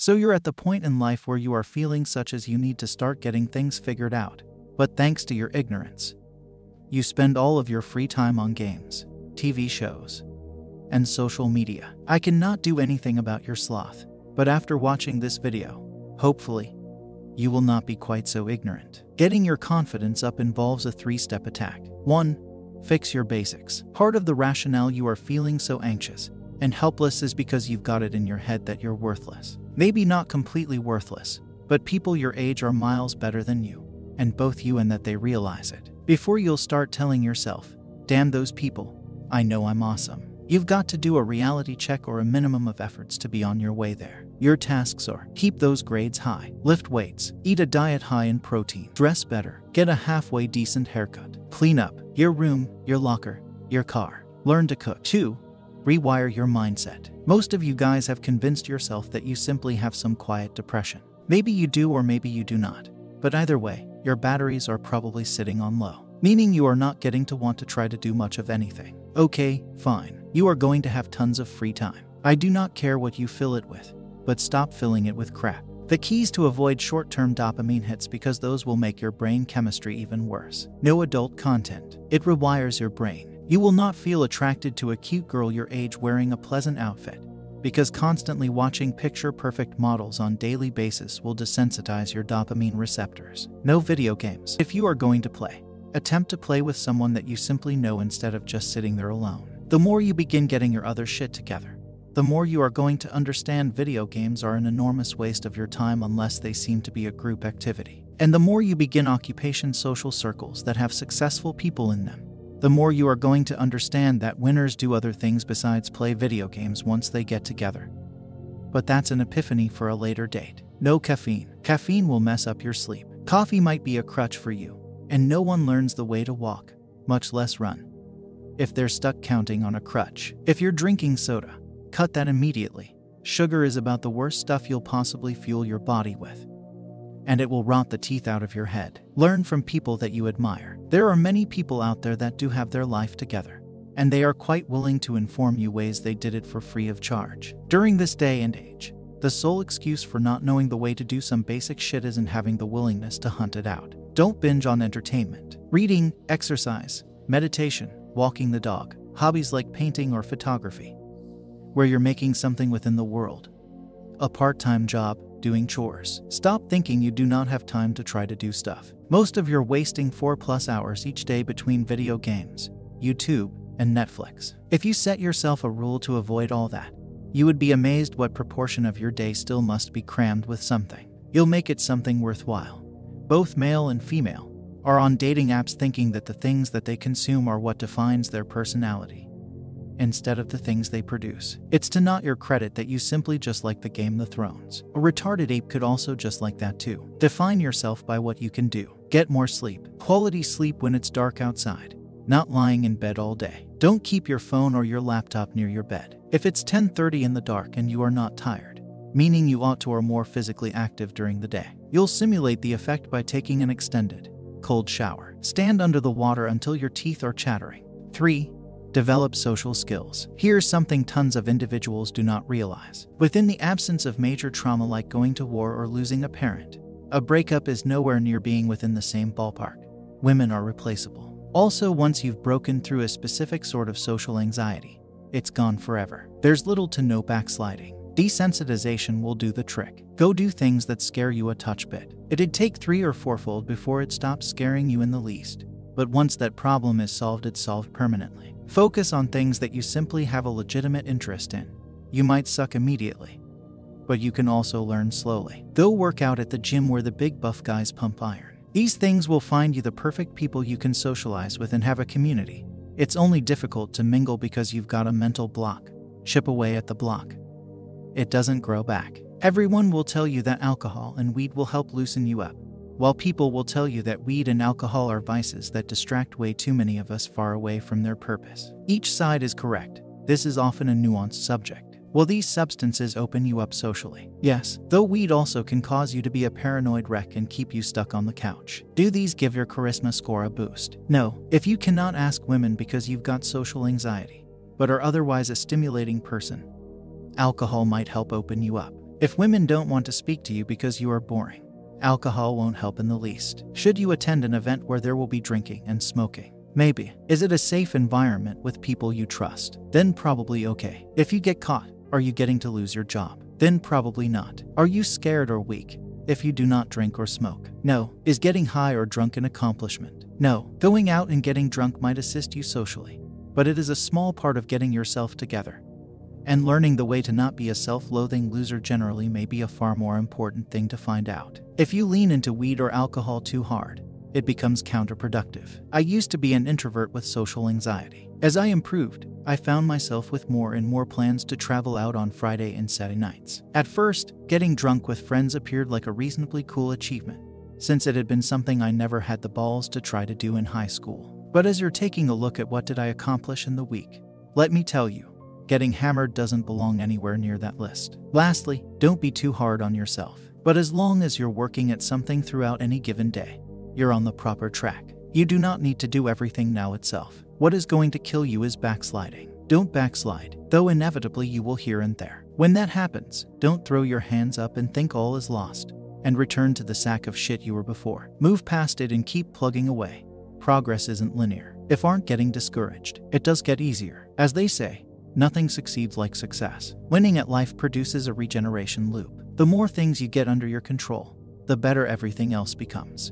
So you're at the point in life where you are feeling such as you need to start getting things figured out. But thanks to your ignorance, you spend all of your free time on games, TV shows, and social media. I cannot do anything about your sloth, but after watching this video, hopefully, you will not be quite so ignorant. Getting your confidence up involves a three step attack. 1. Fix your basics. Part of the rationale you are feeling so anxious and helpless is because you've got it in your head that you're worthless. Maybe not completely worthless, but people your age are miles better than you, and both you and that they realize it. Before you'll start telling yourself, damn those people, I know I'm awesome. You've got to do a reality check or a minimum of efforts to be on your way there. Your tasks are keep those grades high, lift weights, eat a diet high in protein, dress better, get a halfway decent haircut, clean up your room, your locker, your car, learn to cook. 2. Rewire your mindset. Most of you guys have convinced yourself that you simply have some quiet depression. Maybe you do or maybe you do not. But either way, your batteries are probably sitting on low, meaning you are not getting to want to try to do much of anything. Okay, fine. You are going to have tons of free time. I do not care what you fill it with, but stop filling it with crap. The keys to avoid short term dopamine hits because those will make your brain chemistry even worse. No adult content. It rewires your brain. You will not feel attracted to a cute girl your age wearing a pleasant outfit because constantly watching picture perfect models on daily basis will desensitize your dopamine receptors. No video games. If you are going to play, attempt to play with someone that you simply know instead of just sitting there alone. The more you begin getting your other shit together, the more you are going to understand video games are an enormous waste of your time unless they seem to be a group activity. And the more you begin occupation social circles that have successful people in them, the more you are going to understand that winners do other things besides play video games once they get together. But that's an epiphany for a later date. No caffeine. Caffeine will mess up your sleep. Coffee might be a crutch for you, and no one learns the way to walk, much less run if they're stuck counting on a crutch. If you're drinking soda, cut that immediately. Sugar is about the worst stuff you'll possibly fuel your body with. And it will rot the teeth out of your head. Learn from people that you admire. There are many people out there that do have their life together, and they are quite willing to inform you ways they did it for free of charge. During this day and age, the sole excuse for not knowing the way to do some basic shit isn't having the willingness to hunt it out. Don't binge on entertainment. Reading, exercise, meditation, walking the dog, hobbies like painting or photography, where you're making something within the world, a part time job, doing chores. Stop thinking you do not have time to try to do stuff. Most of you're wasting 4 plus hours each day between video games, YouTube, and Netflix. If you set yourself a rule to avoid all that, you would be amazed what proportion of your day still must be crammed with something. You'll make it something worthwhile, both male and female are on dating apps thinking that the things that they consume are what defines their personality, instead of the things they produce. It's to not your credit that you simply just like the game The Thrones. A retarded ape could also just like that too. Define yourself by what you can do. Get more sleep. Quality sleep when it's dark outside, not lying in bed all day. Don't keep your phone or your laptop near your bed. If it's 10:30 in the dark and you are not tired, meaning you ought to or more physically active during the day, you'll simulate the effect by taking an extended cold shower. Stand under the water until your teeth are chattering. 3. Develop social skills. Here's something tons of individuals do not realize. Within the absence of major trauma like going to war or losing a parent, a breakup is nowhere near being within the same ballpark. Women are replaceable. Also, once you've broken through a specific sort of social anxiety, it's gone forever. There's little to no backsliding. Desensitization will do the trick. Go do things that scare you a touch bit. It'd take three or fourfold before it stops scaring you in the least. But once that problem is solved, it's solved permanently. Focus on things that you simply have a legitimate interest in. You might suck immediately, but you can also learn slowly. Go work out at the gym where the big buff guys pump iron. These things will find you the perfect people you can socialize with and have a community. It's only difficult to mingle because you've got a mental block. Chip away at the block it doesn't grow back. Everyone will tell you that alcohol and weed will help loosen you up, while people will tell you that weed and alcohol are vices that distract way too many of us far away from their purpose. Each side is correct. This is often a nuanced subject. Will these substances open you up socially? Yes, though weed also can cause you to be a paranoid wreck and keep you stuck on the couch. Do these give your charisma score a boost? No. If you cannot ask women because you've got social anxiety, but are otherwise a stimulating person, alcohol might help open you up. If women don't want to speak to you because you are boring, alcohol won't help in the least. Should you attend an event where there will be drinking and smoking? Maybe. Is it a safe environment with people you trust? Then probably okay. If you get caught, are you getting to lose your job? Then probably not. Are you scared or weak? If you do not drink or smoke. No. Is getting high or drunk an accomplishment? No. Going out and getting drunk might assist you socially, but it is a small part of getting yourself together. And learning the way to not be a self loathing loser generally may be a far more important thing to find out. If you lean into weed or alcohol too hard, it becomes counterproductive. I used to be an introvert with social anxiety. As I improved, I found myself with more and more plans to travel out on Friday and Saturday nights. At first, getting drunk with friends appeared like a reasonably cool achievement, since it had been something I never had the balls to try to do in high school. But as you're taking a look at what did I accomplish in the week, let me tell you, getting hammered doesn't belong anywhere near that list. Lastly, don't be too hard on yourself. But as long as you're working at something throughout any given day, you're on the proper track. You do not need to do everything now itself. What is going to kill you is backsliding. Don't backslide, though inevitably you will here and there. When that happens, don't throw your hands up and think all is lost, and return to the sack of shit you were before. Move past it and keep plugging away. Progress isn't linear. If aren't getting discouraged, it does get easier. As they say, nothing succeeds like success. Winning at life produces a regeneration loop. The more things you get under your control, the better everything else becomes.